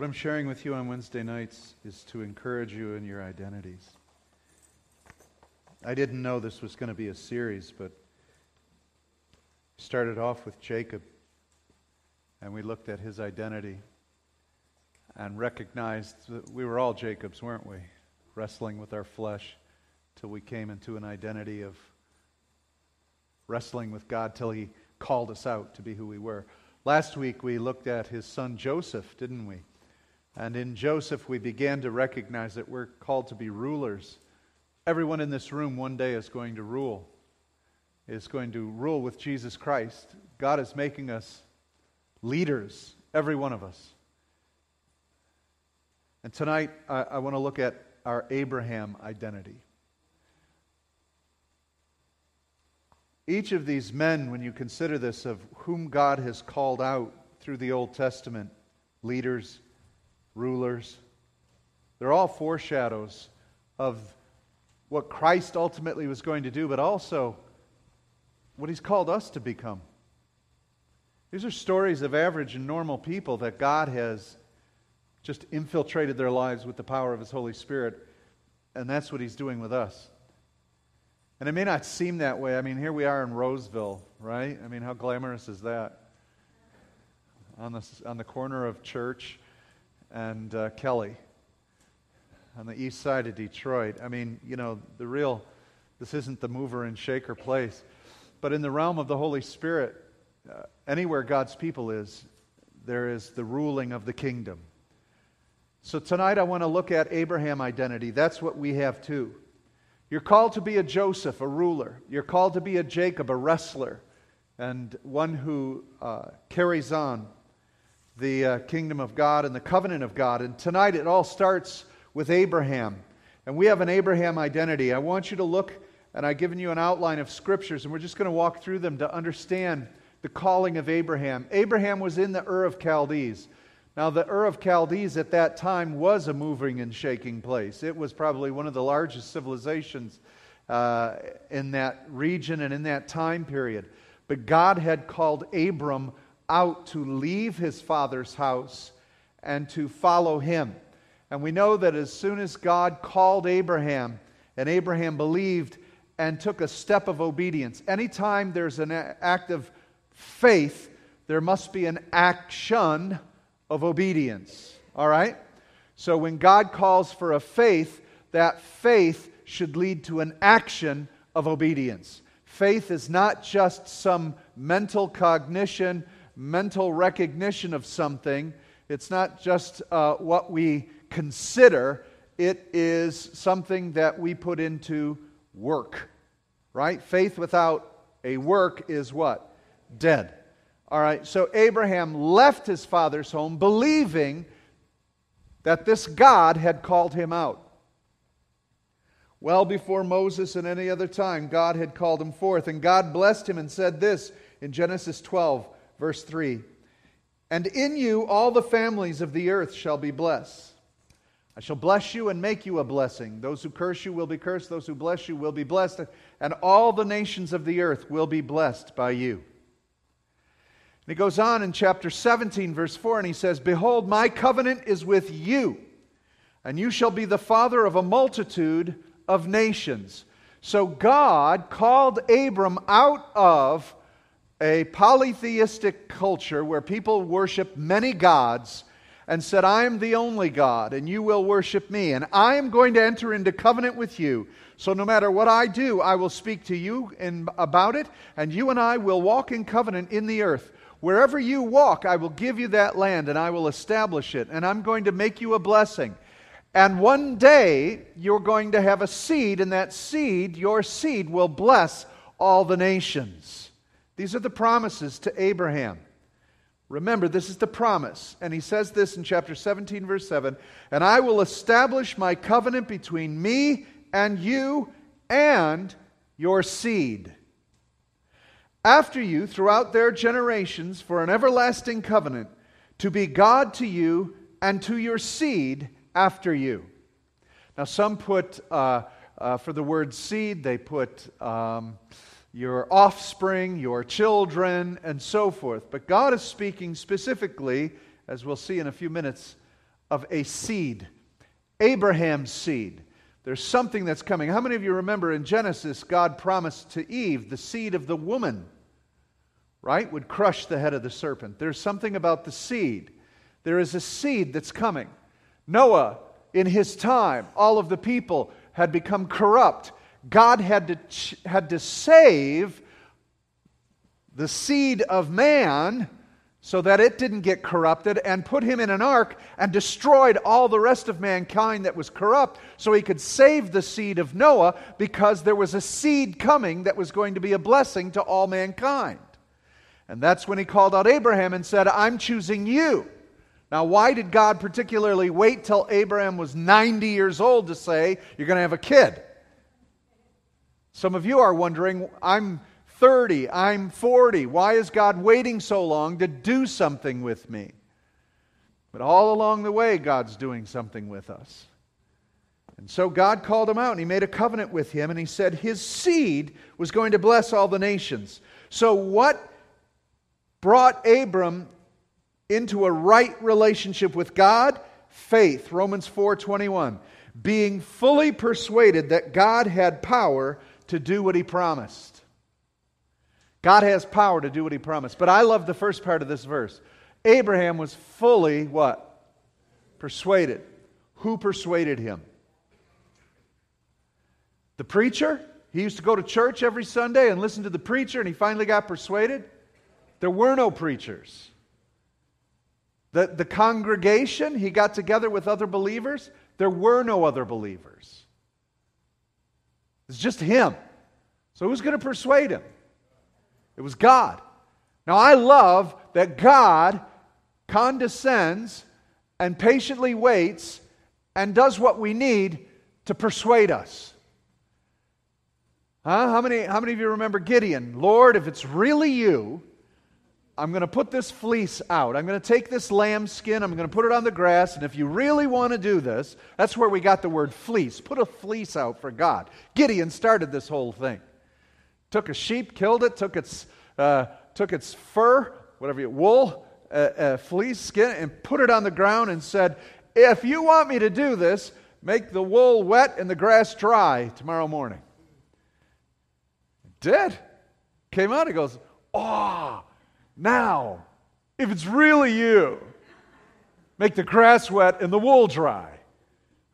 What I'm sharing with you on Wednesday nights is to encourage you in your identities. I didn't know this was going to be a series, but started off with Jacob, and we looked at his identity and recognized that we were all Jacobs, weren't we? Wrestling with our flesh till we came into an identity of wrestling with God till he called us out to be who we were. Last week we looked at his son Joseph, didn't we? And in Joseph, we began to recognize that we're called to be rulers. Everyone in this room one day is going to rule, is going to rule with Jesus Christ. God is making us leaders, every one of us. And tonight, I, I want to look at our Abraham identity. Each of these men, when you consider this, of whom God has called out through the Old Testament, leaders, rulers. They're all foreshadows of what Christ ultimately was going to do, but also what he's called us to become. These are stories of average and normal people that God has just infiltrated their lives with the power of his Holy Spirit, and that's what he's doing with us. And it may not seem that way. I mean, here we are in Roseville, right? I mean, how glamorous is that? On the, on the corner of Church and uh, Kelly on the east side of Detroit. I mean, you know, the real, this isn't the mover and shaker place. But in the realm of the Holy Spirit, uh, anywhere God's people is, there is the ruling of the kingdom. So tonight I want to look at Abraham identity. That's what we have too. You're called to be a Joseph, a ruler. You're called to be a Jacob, a wrestler, and one who uh, carries on the uh, kingdom of God and the covenant of God. And tonight it all starts with Abraham. And we have an Abraham identity. I want you to look, and I've given you an outline of scriptures, and we're just going to walk through them to understand the calling of Abraham. Abraham was in the Ur of Chaldees. Now, the Ur of Chaldees at that time was a moving and shaking place. It was probably one of the largest civilizations uh, in that region and in that time period. But God had called Abram out to leave his father's house and to follow him. And we know that as soon as God called Abraham, and Abraham believed and took a step of obedience, anytime there's an act of faith, there must be an action of obedience. All right? So when God calls for a faith, that faith should lead to an action of obedience. Faith is not just some mental cognition mental recognition of something. It's not just uh, what we consider, it is something that we put into work. Right? Faith without a work is what? Dead. All right, so Abraham left his father's home believing that this God had called him out. Well before Moses and any other time, God had called him forth. And God blessed him and said this in Genesis 12 Verse 3 And in you all the families of the earth shall be blessed. I shall bless you and make you a blessing. Those who curse you will be cursed, those who bless you will be blessed, and all the nations of the earth will be blessed by you. And he goes on in chapter 17, verse 4, and he says, Behold, my covenant is with you, and you shall be the father of a multitude of nations. So God called Abram out of a polytheistic culture where people worship many gods and said, I am the only God, and you will worship me, and I am going to enter into covenant with you. So no matter what I do, I will speak to you in, about it, and you and I will walk in covenant in the earth. Wherever you walk, I will give you that land, and I will establish it, and I'm going to make you a blessing. And one day, you're going to have a seed, and that seed, your seed, will bless all the nations. These are the promises to Abraham. Remember, this is the promise. And he says this in chapter 17, verse 7 And I will establish my covenant between me and you and your seed. After you, throughout their generations, for an everlasting covenant, to be God to you and to your seed after you. Now, some put, uh, uh, for the word seed, they put. Um, your offspring, your children, and so forth. But God is speaking specifically, as we'll see in a few minutes, of a seed, Abraham's seed. There's something that's coming. How many of you remember in Genesis, God promised to Eve the seed of the woman, right, would crush the head of the serpent? There's something about the seed. There is a seed that's coming. Noah, in his time, all of the people had become corrupt. God had to, had to save the seed of man so that it didn't get corrupted and put him in an ark and destroyed all the rest of mankind that was corrupt so he could save the seed of Noah because there was a seed coming that was going to be a blessing to all mankind. And that's when he called out Abraham and said, I'm choosing you. Now, why did God particularly wait till Abraham was 90 years old to say, You're going to have a kid? Some of you are wondering, I'm 30, I'm 40. Why is God waiting so long to do something with me? But all along the way, God's doing something with us. And so God called him out and he made a covenant with him and he said his seed was going to bless all the nations. So, what brought Abram into a right relationship with God? Faith, Romans 4:21. Being fully persuaded that God had power to do what he promised. God has power to do what he promised. But I love the first part of this verse. Abraham was fully what? Persuaded. Who persuaded him? The preacher? He used to go to church every Sunday and listen to the preacher, and he finally got persuaded. There were no preachers. The, the congregation, he got together with other believers. There were no other believers. It's just him. So who's going to persuade him? It was God. Now, I love that God condescends and patiently waits and does what we need to persuade us. Huh? How, many, how many of you remember Gideon? Lord, if it's really you, I'm going to put this fleece out. I'm going to take this lamb skin, I'm going to put it on the grass, and if you really want to do this, that's where we got the word fleece. Put a fleece out for God. Gideon started this whole thing. Took a sheep, killed it, took its, uh, took its fur, whatever you, wool, uh, uh, fleece, skin, and put it on the ground and said, If you want me to do this, make the wool wet and the grass dry tomorrow morning. Did. Came out, he goes, Oh, now, if it's really you, make the grass wet and the wool dry.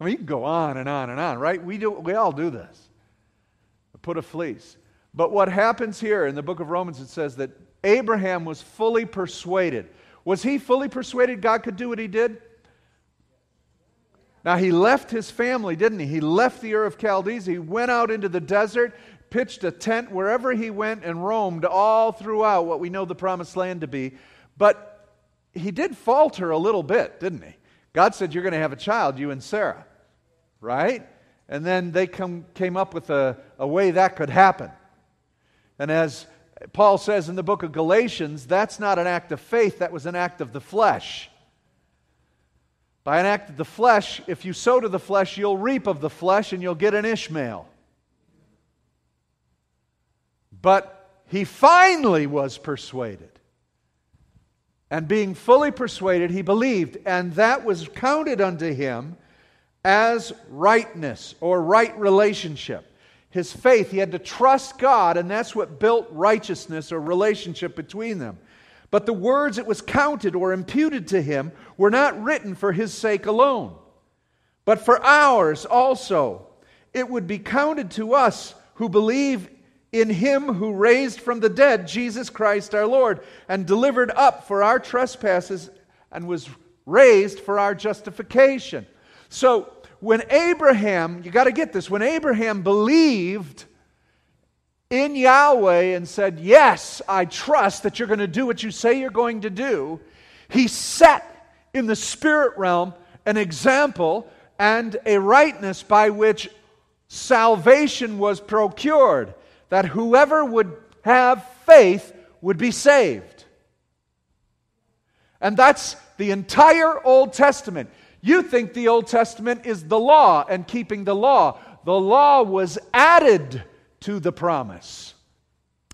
I mean, you can go on and on and on, right? We, do, we all do this. Put a fleece. But what happens here in the book of Romans, it says that Abraham was fully persuaded. Was he fully persuaded God could do what he did? Now, he left his family, didn't he? He left the Ur of Chaldees. He went out into the desert, pitched a tent wherever he went, and roamed all throughout what we know the promised land to be. But he did falter a little bit, didn't he? God said, You're going to have a child, you and Sarah. Right? And then they come, came up with a, a way that could happen. And as Paul says in the book of Galatians, that's not an act of faith, that was an act of the flesh. By an act of the flesh, if you sow to the flesh, you'll reap of the flesh and you'll get an Ishmael. But he finally was persuaded. And being fully persuaded, he believed, and that was counted unto him as rightness or right relationship his faith. He had to trust God, and that's what built righteousness or relationship between them. But the words it was counted or imputed to him were not written for his sake alone, but for ours also. It would be counted to us who believe in him who raised from the dead Jesus Christ our Lord, and delivered up for our trespasses and was raised for our justification. So, when Abraham, you got to get this, when Abraham believed in Yahweh and said, Yes, I trust that you're going to do what you say you're going to do, he set in the spirit realm an example and a rightness by which salvation was procured, that whoever would have faith would be saved. And that's the entire Old Testament. You think the Old Testament is the law and keeping the law. The law was added to the promise.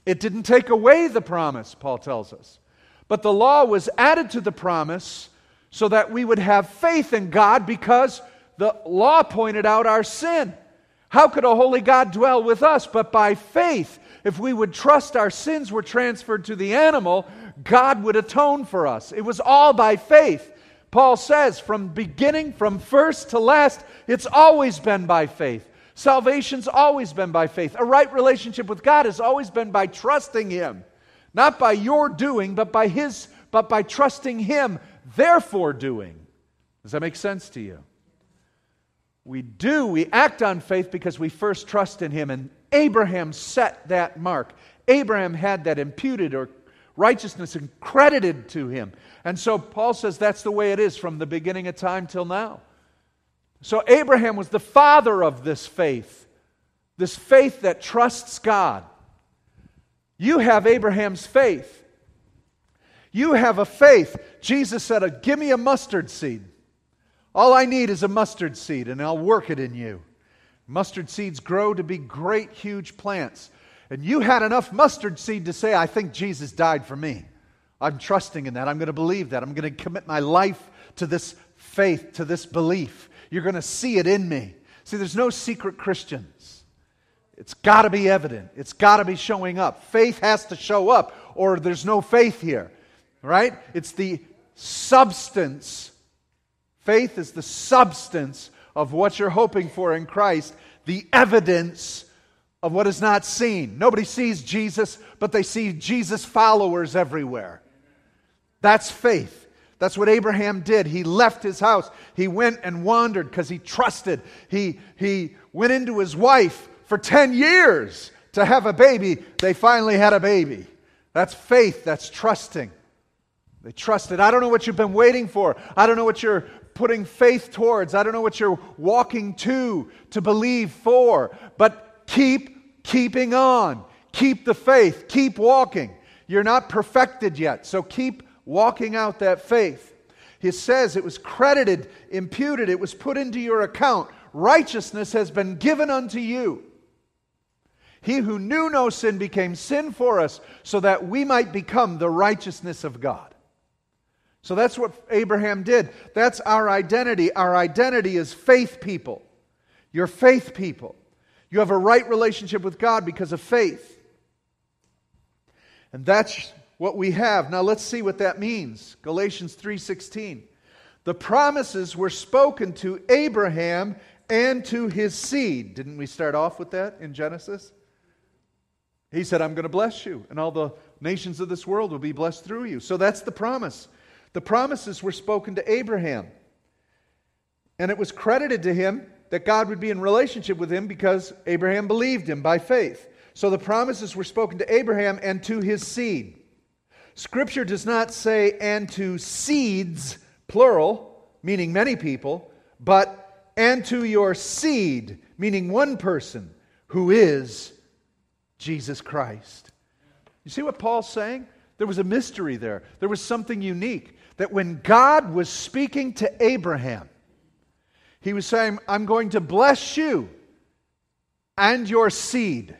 It didn't take away the promise, Paul tells us. But the law was added to the promise so that we would have faith in God because the law pointed out our sin. How could a holy God dwell with us but by faith? If we would trust our sins were transferred to the animal, God would atone for us. It was all by faith. Paul says from beginning, from first to last, it's always been by faith. Salvation's always been by faith. A right relationship with God has always been by trusting Him. Not by your doing, but by His, but by trusting Him, therefore doing. Does that make sense to you? We do, we act on faith because we first trust in Him. And Abraham set that mark. Abraham had that imputed or righteousness and credited to him. And so Paul says that's the way it is from the beginning of time till now. So Abraham was the father of this faith, this faith that trusts God. You have Abraham's faith. You have a faith. Jesus said, Give me a mustard seed. All I need is a mustard seed, and I'll work it in you. Mustard seeds grow to be great, huge plants. And you had enough mustard seed to say, I think Jesus died for me. I'm trusting in that. I'm going to believe that. I'm going to commit my life to this faith, to this belief. You're going to see it in me. See, there's no secret Christians. It's got to be evident, it's got to be showing up. Faith has to show up, or there's no faith here, right? It's the substance Faith is the substance of what you're hoping for in Christ, the evidence of what is not seen. Nobody sees Jesus, but they see Jesus followers everywhere. That's faith. That's what Abraham did. He left his house. He went and wandered because he trusted. He, he went into his wife for 10 years to have a baby. They finally had a baby. That's faith. That's trusting. They trusted. I don't know what you've been waiting for. I don't know what you're putting faith towards. I don't know what you're walking to to believe for, but keep keeping on. Keep the faith. Keep walking. You're not perfected yet, so keep walking out that faith. He says it was credited, imputed, it was put into your account. Righteousness has been given unto you. He who knew no sin became sin for us so that we might become the righteousness of God. So that's what Abraham did. That's our identity. Our identity is faith people. You're faith people. You have a right relationship with God because of faith. And that's what we have. Now let's see what that means. Galatians 3:16. The promises were spoken to Abraham and to his seed. Didn't we start off with that in Genesis? He said, I'm going to bless you, and all the nations of this world will be blessed through you. So that's the promise. The promises were spoken to Abraham. And it was credited to him that God would be in relationship with him because Abraham believed him by faith. So the promises were spoken to Abraham and to his seed. Scripture does not say and to seeds, plural, meaning many people, but and to your seed, meaning one person, who is Jesus Christ. You see what Paul's saying? There was a mystery there. There was something unique that when God was speaking to Abraham, he was saying, I'm going to bless you and your seed.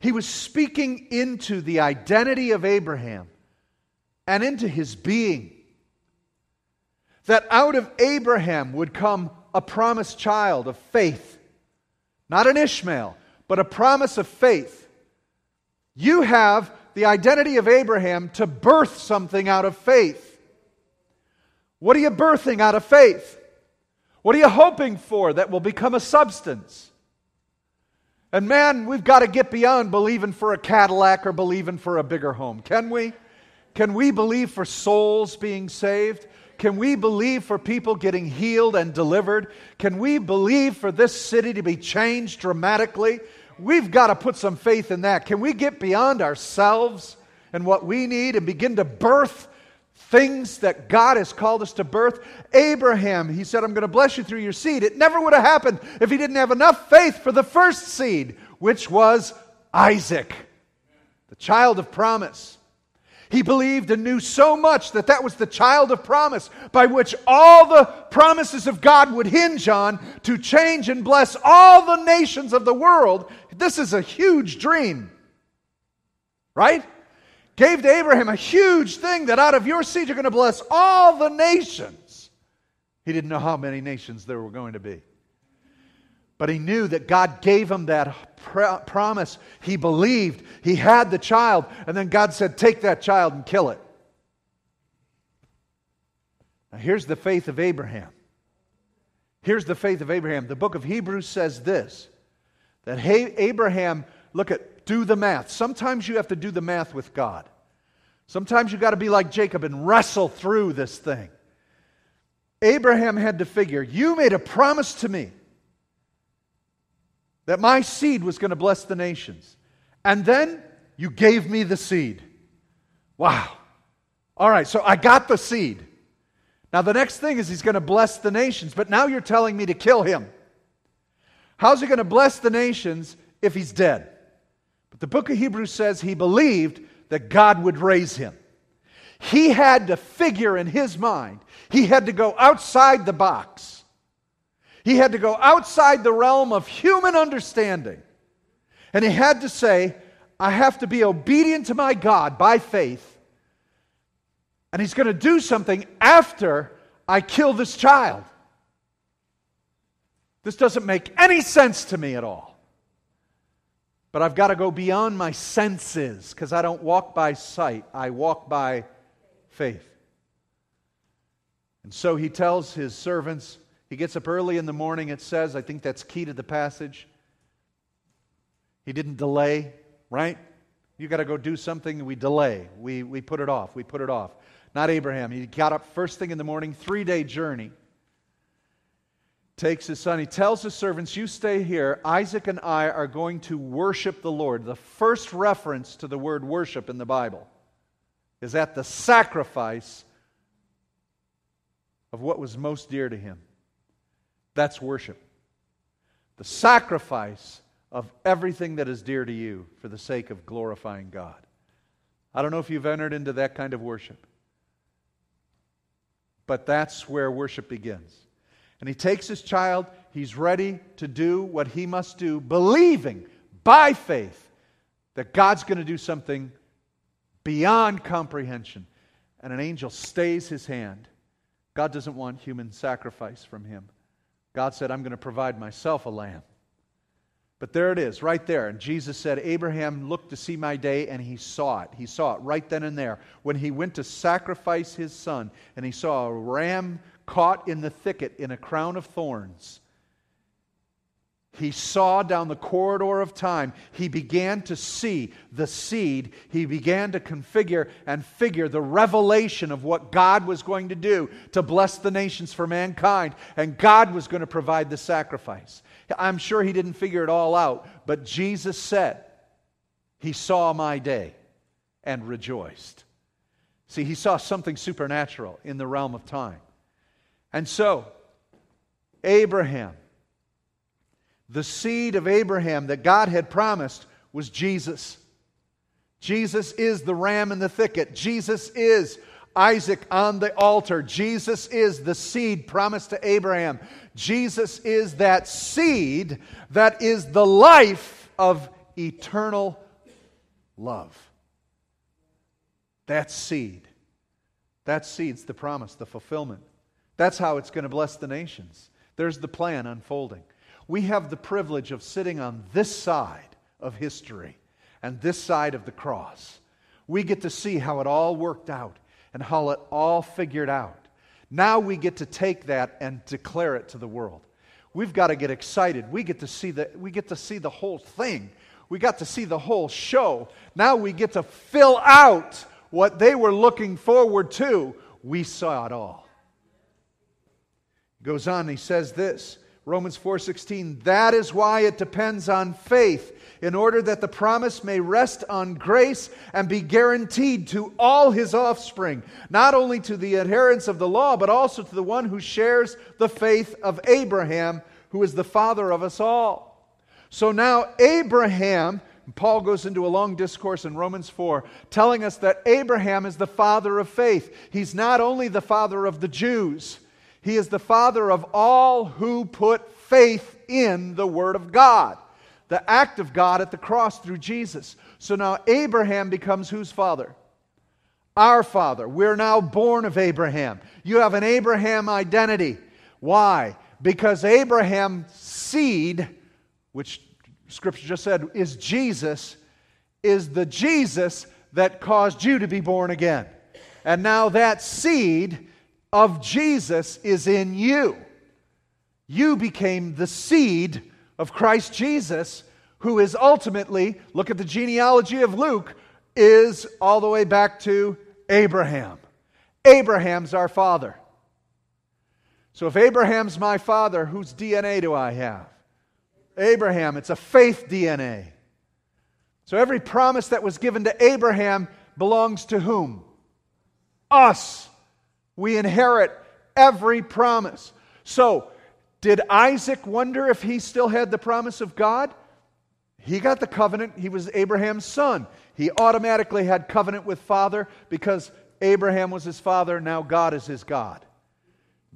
He was speaking into the identity of Abraham and into his being. That out of Abraham would come a promised child of faith, not an Ishmael, but a promise of faith. You have the identity of Abraham to birth something out of faith. What are you birthing out of faith? What are you hoping for that will become a substance? And man, we've got to get beyond believing for a Cadillac or believing for a bigger home. Can we? Can we believe for souls being saved? Can we believe for people getting healed and delivered? Can we believe for this city to be changed dramatically? We've got to put some faith in that. Can we get beyond ourselves and what we need and begin to birth things that God has called us to birth? Abraham, he said, I'm going to bless you through your seed. It never would have happened if he didn't have enough faith for the first seed, which was Isaac, the child of promise. He believed and knew so much that that was the child of promise by which all the promises of God would hinge on to change and bless all the nations of the world. This is a huge dream, right? Gave to Abraham a huge thing that out of your seed you're going to bless all the nations. He didn't know how many nations there were going to be. But he knew that God gave him that pr- promise. He believed. He had the child. And then God said, Take that child and kill it. Now, here's the faith of Abraham. Here's the faith of Abraham. The book of Hebrews says this that Abraham, look at, do the math. Sometimes you have to do the math with God. Sometimes you got to be like Jacob and wrestle through this thing. Abraham had to figure, you made a promise to me that my seed was going to bless the nations. And then you gave me the seed. Wow. All right, so I got the seed. Now, the next thing is he's going to bless the nations, but now you're telling me to kill him. How's he going to bless the nations if he's dead? But the book of Hebrews says he believed that God would raise him. He had to figure in his mind, he had to go outside the box. He had to go outside the realm of human understanding. And he had to say, I have to be obedient to my God by faith and he's going to do something after I kill this child. This doesn't make any sense to me at all. But I've got to go beyond my senses because I don't walk by sight, I walk by faith. And so he tells his servants, he gets up early in the morning, it says, I think that's key to the passage. He didn't delay, right? You got to go do something, we delay. We, we put it off. We put it off. Not Abraham. He got up first thing in the morning, three day journey. Takes his son. He tells his servants, You stay here. Isaac and I are going to worship the Lord. The first reference to the word worship in the Bible is at the sacrifice of what was most dear to him. That's worship. The sacrifice of everything that is dear to you for the sake of glorifying God. I don't know if you've entered into that kind of worship. But that's where worship begins. And he takes his child, he's ready to do what he must do, believing by faith that God's going to do something beyond comprehension. And an angel stays his hand. God doesn't want human sacrifice from him. God said, I'm going to provide myself a lamb. But there it is, right there. And Jesus said, Abraham looked to see my day, and he saw it. He saw it right then and there. When he went to sacrifice his son, and he saw a ram caught in the thicket in a crown of thorns. He saw down the corridor of time. He began to see the seed. He began to configure and figure the revelation of what God was going to do to bless the nations for mankind. And God was going to provide the sacrifice. I'm sure he didn't figure it all out, but Jesus said, He saw my day and rejoiced. See, he saw something supernatural in the realm of time. And so, Abraham, the seed of Abraham that God had promised was Jesus. Jesus is the ram in the thicket. Jesus is Isaac on the altar. Jesus is the seed promised to Abraham. Jesus is that seed that is the life of eternal love. That seed. That seed's the promise, the fulfillment. That's how it's going to bless the nations. There's the plan unfolding. We have the privilege of sitting on this side of history and this side of the cross. We get to see how it all worked out and how it all figured out. Now we get to take that and declare it to the world. We've got to get excited. We get to see the, we get to see the whole thing. We got to see the whole show. Now we get to fill out what they were looking forward to. We saw it all. Goes on, he says this Romans 4:16 That is why it depends on faith in order that the promise may rest on grace and be guaranteed to all his offspring, not only to the adherents of the law, but also to the one who shares the faith of Abraham, who is the father of us all. So now, Abraham, Paul goes into a long discourse in Romans 4, telling us that Abraham is the father of faith. He's not only the father of the Jews, he is the father of all who put faith in the Word of God the act of God at the cross through Jesus. So now Abraham becomes whose father? our father. We're now born of Abraham. You have an Abraham identity. Why? Because Abraham's seed, which Scripture just said is Jesus, is the Jesus that caused you to be born again. And now that seed of Jesus is in you. You became the seed of Christ Jesus, who is ultimately, look at the genealogy of Luke, is all the way back to Abraham. Abraham's our father. So if Abraham's my father, whose DNA do I have? Abraham. It's a faith DNA. So every promise that was given to Abraham belongs to whom? Us. We inherit every promise. So, did Isaac wonder if he still had the promise of God? He got the covenant. He was Abraham's son. He automatically had covenant with father because Abraham was his father. Now God is his God.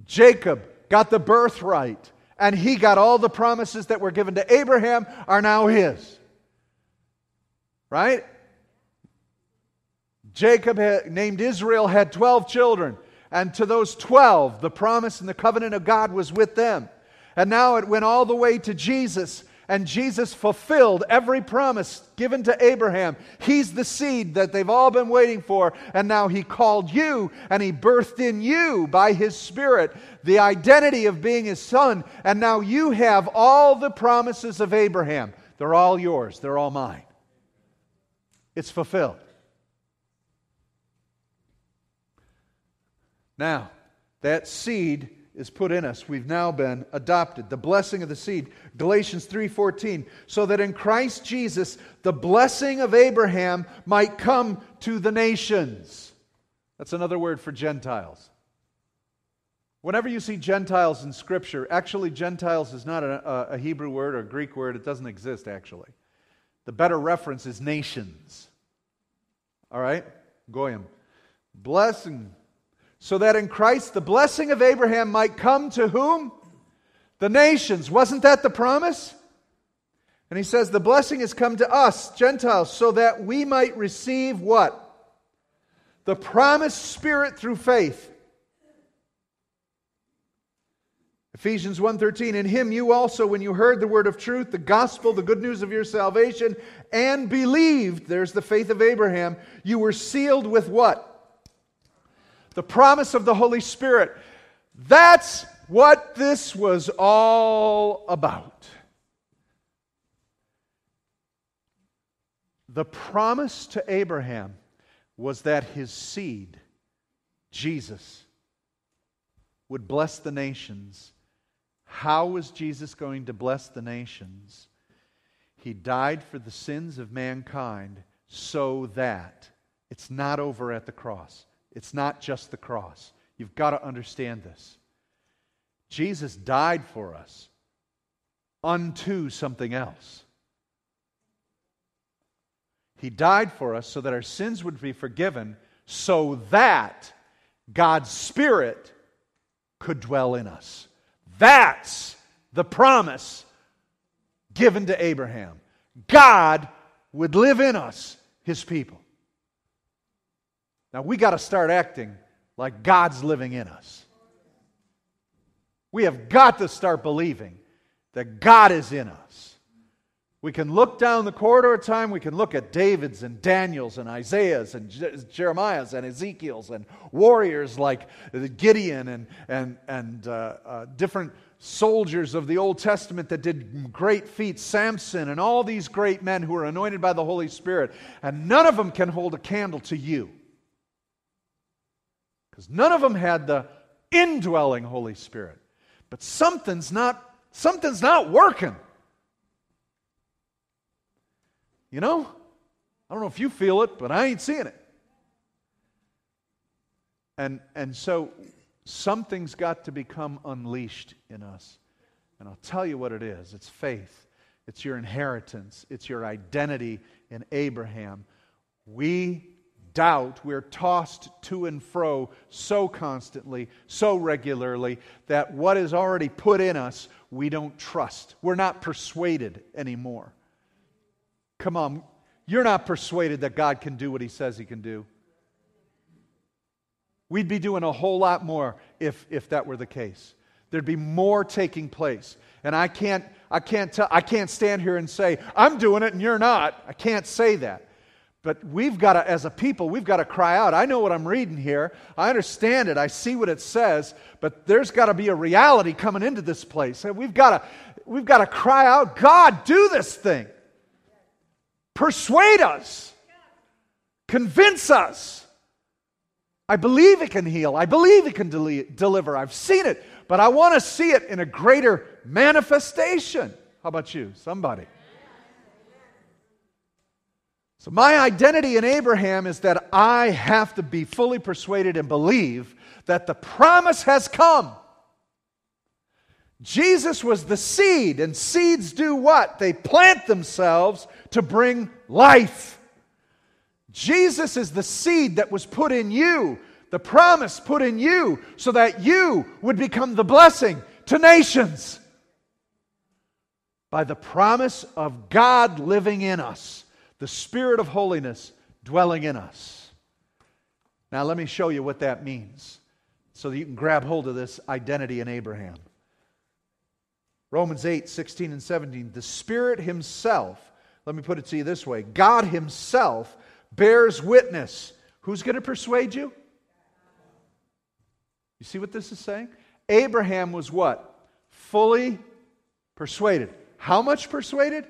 Jacob got the birthright and he got all the promises that were given to Abraham are now his. Right? Jacob had, named Israel had 12 children, and to those 12, the promise and the covenant of God was with them. And now it went all the way to Jesus, and Jesus fulfilled every promise given to Abraham. He's the seed that they've all been waiting for. And now He called you and He birthed in you by His Spirit the identity of being His Son. And now you have all the promises of Abraham. They're all yours, they're all mine. It's fulfilled. Now, that seed is put in us. We've now been adopted. The blessing of the seed, Galatians 3:14, so that in Christ Jesus the blessing of Abraham might come to the nations. That's another word for Gentiles. Whenever you see Gentiles in Scripture, actually, Gentiles is not a, a, Hebrew word or a Greek word. It doesn't exist, actually. The better reference is nations. All right? Goyim. Blessing so that in Christ the blessing of Abraham might come to whom? The nations. Wasn't that the promise? And he says, The blessing has come to us, Gentiles, so that we might receive what? The promised Spirit through faith. Ephesians 1:13 In him you also when you heard the word of truth the gospel the good news of your salvation and believed there's the faith of Abraham you were sealed with what the promise of the Holy Spirit. That's what this was all about. The promise to Abraham was that his seed, Jesus, would bless the nations. How was Jesus going to bless the nations? He died for the sins of mankind so that it's not over at the cross. It's not just the cross. You've got to understand this. Jesus died for us unto something else. He died for us so that our sins would be forgiven, so that God's Spirit could dwell in us. That's the promise given to Abraham. God would live in us, his people. Now we got to start acting like God's living in us. We have got to start believing that God is in us. We can look down the corridor of time, we can look at David's and Daniel's and Isaiah's and Jeremiah's and Ezekiel's and warriors like Gideon and, and, and uh, uh, different soldiers of the Old Testament that did great feats, Samson and all these great men who are anointed by the Holy Spirit, and none of them can hold a candle to you. Because none of them had the indwelling Holy Spirit. But something's not something's not working. You know? I don't know if you feel it, but I ain't seeing it. And and so something's got to become unleashed in us. And I'll tell you what it is. It's faith. It's your inheritance. It's your identity in Abraham. We doubt, we're tossed to and fro so constantly, so regularly, that what is already put in us, we don't trust. We're not persuaded anymore. Come on, you're not persuaded that God can do what He says He can do. We'd be doing a whole lot more if, if that were the case. There'd be more taking place. And I can't, I, can't tell, I can't stand here and say, I'm doing it and you're not. I can't say that. But we've got to, as a people, we've got to cry out. I know what I'm reading here. I understand it. I see what it says. But there's got to be a reality coming into this place. And we've got to, we've got to cry out, God, do this thing. Persuade us. Convince us. I believe it can heal. I believe it can del- deliver. I've seen it, but I want to see it in a greater manifestation. How about you? Somebody. So, my identity in Abraham is that I have to be fully persuaded and believe that the promise has come. Jesus was the seed, and seeds do what? They plant themselves to bring life. Jesus is the seed that was put in you, the promise put in you, so that you would become the blessing to nations by the promise of God living in us, the Spirit of holiness dwelling in us. Now, let me show you what that means so that you can grab hold of this identity in Abraham. Romans 8, 16 and 17. The Spirit Himself, let me put it to you this way God Himself bears witness. Who's going to persuade you? You see what this is saying? Abraham was what? Fully persuaded. How much persuaded?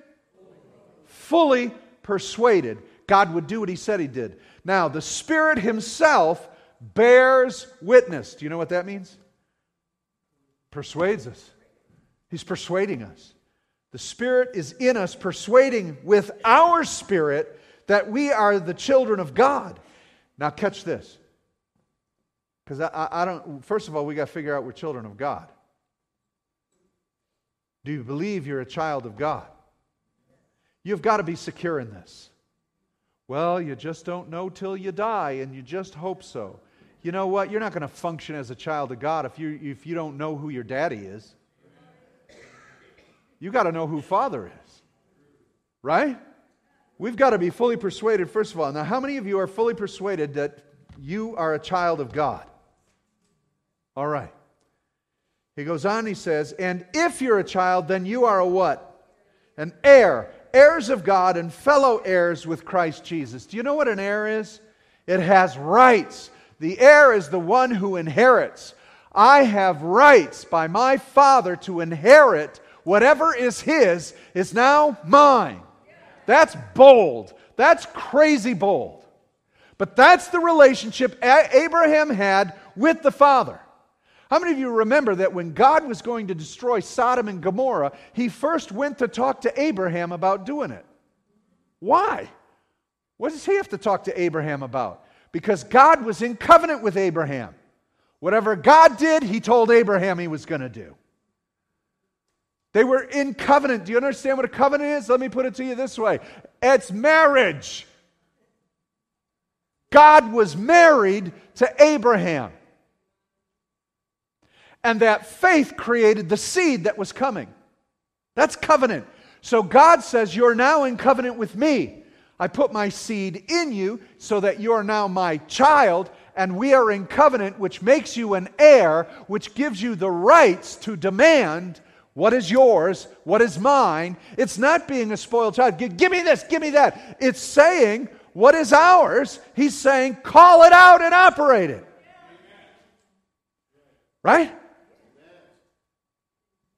Fully persuaded. God would do what he said he did. Now, the Spirit himself bears witness. Do you know what that means? Persuades us. He's persuading us. The Spirit is in us, persuading with our spirit that we are the children of God. Now, catch this. Because I, I, don't, first of all, we got to figure out we're children of God. Do you believe you're a child of God? You've got to be secure in this. Well, you just don't know till you die, and you just hope so. You know what? You're not going to function as a child of God if you, if you don't know who your daddy is. You got to know who Father is. Right? We've got to be fully persuaded, first of all. Now, how many of you are fully persuaded that you are a child of God? All right. He goes on, he says, And if you're a child, then you are a what? An heir. Heirs of God and fellow heirs with Christ Jesus. Do you know what an heir is? It has rights. The heir is the one who inherits. I have rights by my Father to inherit whatever is his is now mine. That's bold. That's crazy bold. But that's the relationship Abraham had with the Father. How many of you remember that when God was going to destroy Sodom and Gomorrah, he first went to talk to Abraham about doing it? Why? What does he have to talk to Abraham about? Because God was in covenant with Abraham. Whatever God did, he told Abraham he was going to do. They were in covenant. Do you understand what a covenant is? Let me put it to you this way it's marriage. God was married to Abraham. And that faith created the seed that was coming. That's covenant. So God says, You're now in covenant with me. I put my seed in you so that you're now my child, and we are in covenant, which makes you an heir, which gives you the rights to demand what is yours? What is mine? It's not being a spoiled child. Give me this, give me that. It's saying, what is ours? He's saying, call it out and operate it. Right?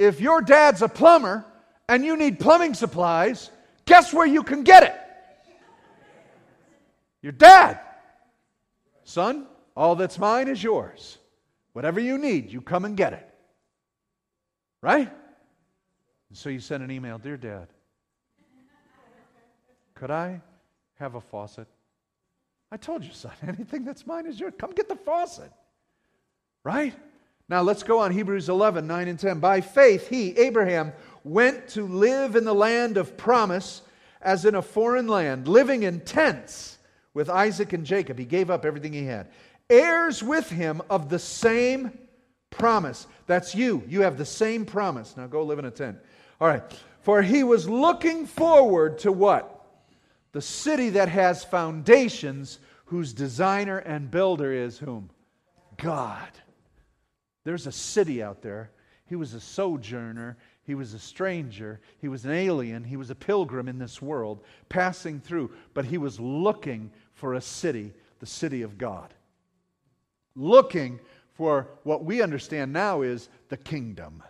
If your dad's a plumber and you need plumbing supplies, guess where you can get it? Your dad. Son, all that's mine is yours. Whatever you need, you come and get it. Right? And so you send an email Dear Dad, could I have a faucet? I told you, son, anything that's mine is yours. Come get the faucet. Right? Now let's go on. Hebrews 11, 9 and 10. By faith, he, Abraham, went to live in the land of promise as in a foreign land, living in tents with Isaac and Jacob. He gave up everything he had. Heirs with him of the same promise. That's you. You have the same promise. Now go live in a tent. All right. For he was looking forward to what? The city that has foundations, whose designer and builder is whom? God. There's a city out there. He was a sojourner. He was a stranger. He was an alien. He was a pilgrim in this world, passing through. But he was looking for a city, the city of God. Looking for what we understand now is the kingdom.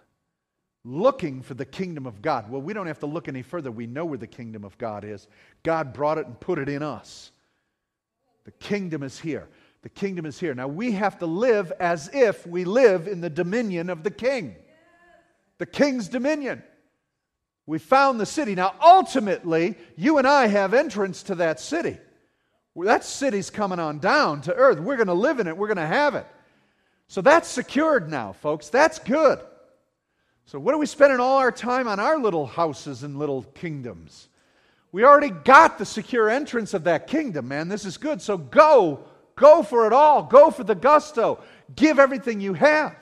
Looking for the kingdom of God. Well, we don't have to look any further. We know where the kingdom of God is. God brought it and put it in us. The kingdom is here. The kingdom is here. Now we have to live as if we live in the dominion of the king. The king's dominion. We found the city. Now, ultimately, you and I have entrance to that city. That city's coming on down to earth. We're going to live in it, we're going to have it. So that's secured now, folks. That's good. So, what are we spending all our time on our little houses and little kingdoms? We already got the secure entrance of that kingdom, man. This is good. So go, go for it all. Go for the gusto. Give everything you have.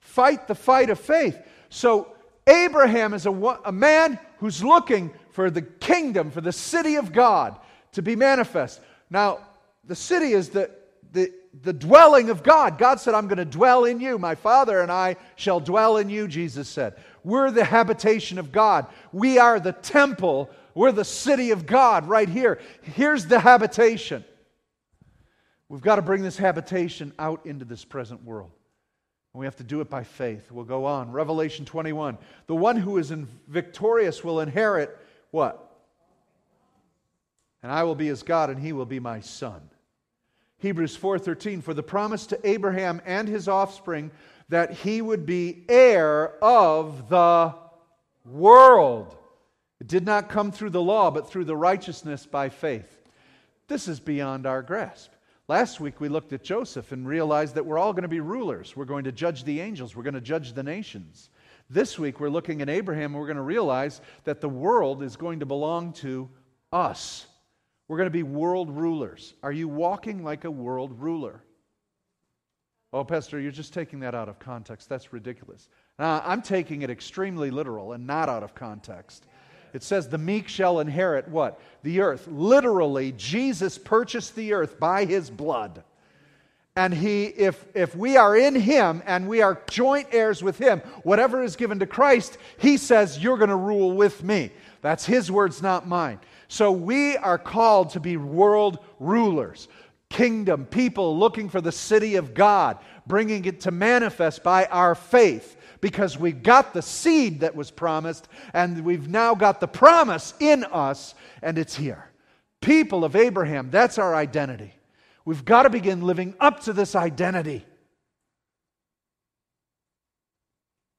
Fight the fight of faith. So Abraham is a, a man who's looking for the kingdom, for the city of God to be manifest. Now, the city is the, the, the dwelling of God. God said, I'm going to dwell in you. My Father and I shall dwell in you, Jesus said. We're the habitation of God. We are the temple. We're the city of God right here. Here's the habitation. We've got to bring this habitation out into this present world. And we have to do it by faith. We'll go on. Revelation 21. The one who is victorious will inherit what? And I will be his God, and he will be my son. Hebrews 4:13 for the promise to Abraham and his offspring that he would be heir of the world. It did not come through the law, but through the righteousness by faith. This is beyond our grasp. Last week we looked at Joseph and realized that we're all going to be rulers. We're going to judge the angels, we're going to judge the nations. This week we're looking at Abraham and we're going to realize that the world is going to belong to us. We're going to be world rulers. Are you walking like a world ruler? Oh, Pastor, you're just taking that out of context. That's ridiculous. Uh, I'm taking it extremely literal and not out of context. It says, The meek shall inherit what? The earth. Literally, Jesus purchased the earth by his blood. And he, if, if we are in him and we are joint heirs with him, whatever is given to Christ, he says, You're going to rule with me. That's his words, not mine. So we are called to be world rulers kingdom, people looking for the city of God, bringing it to manifest by our faith because we've got the seed that was promised and we've now got the promise in us and it's here. People of Abraham, that's our identity. We've got to begin living up to this identity.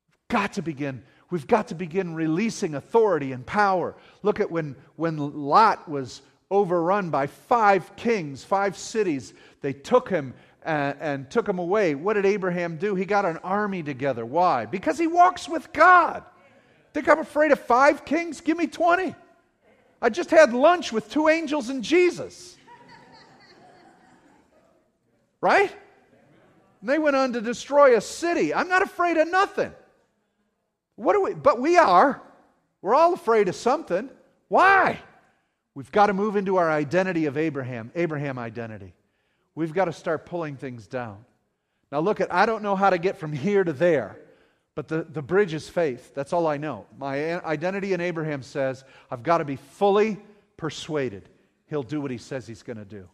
We've got to begin we've got to begin releasing authority and power. Look at when, when Lot was overrun by five kings, five cities. They took him and, and, took him away. What did Abraham do? He got an army together. Why? Because he walks with God. Think I'm afraid of five kings? Give me 20. I just had lunch with two angels and Jesus. Right? And they went on to destroy a city. I'm not afraid of nothing. What do we? But we are. We're all afraid of something. Why? We've got to move into our identity of Abraham, Abraham identity. We've got to start pulling things down. Now, look at, I don't know how to get from here to there, but the, the bridge is faith. That's all I know. My identity in Abraham says, I've got to be fully persuaded he'll do what he says he's going to do.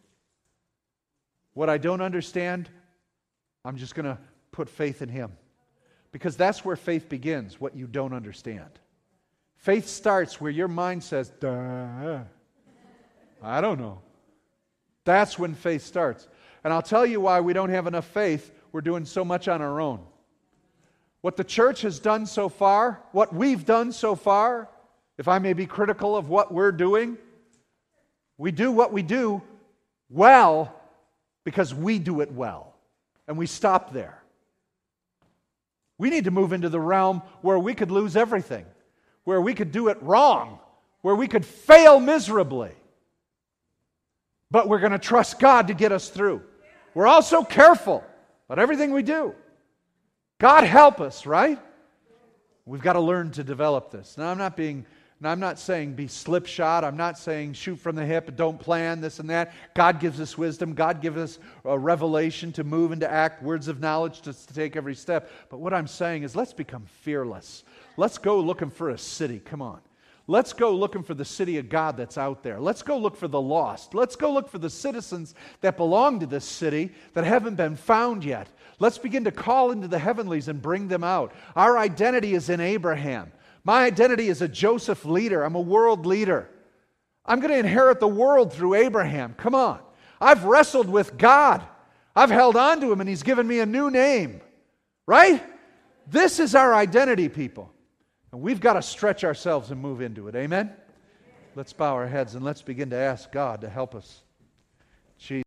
What I don't understand, I'm just going to put faith in him. Because that's where faith begins, what you don't understand. Faith starts where your mind says, duh. I don't know. That's when faith starts. And I'll tell you why we don't have enough faith. We're doing so much on our own. What the church has done so far, what we've done so far, if I may be critical of what we're doing, we do what we do well because we do it well. And we stop there. We need to move into the realm where we could lose everything, where we could do it wrong, where we could fail miserably but we're going to trust God to get us through. We're also careful about everything we do. God help us, right? We've got to learn to develop this. Now, I'm not being And I'm not saying be slipshod. I'm not saying shoot from the hip and don't plan this and that. God gives us wisdom. God gives us a revelation to move and to act, words of knowledge to, to take every step. But what I'm saying is let's become fearless. Let's go looking for a city. Come on. Let's go looking for the city of God that's out there. Let's go look for the lost. Let's go look for the citizens that belong to this city that haven't been found yet. Let's begin to call into the heavenlies and bring them out. Our identity is in Abraham. My identity is a Joseph leader. I'm a world leader. I'm going to inherit the world through Abraham. Come on. I've wrestled with God. I've held on to him and he's given me a new name. Right? This is our identity, people. And we've got to stretch ourselves and move into it. Amen? Let's bow our heads and let's begin to ask God to help us. Jesus.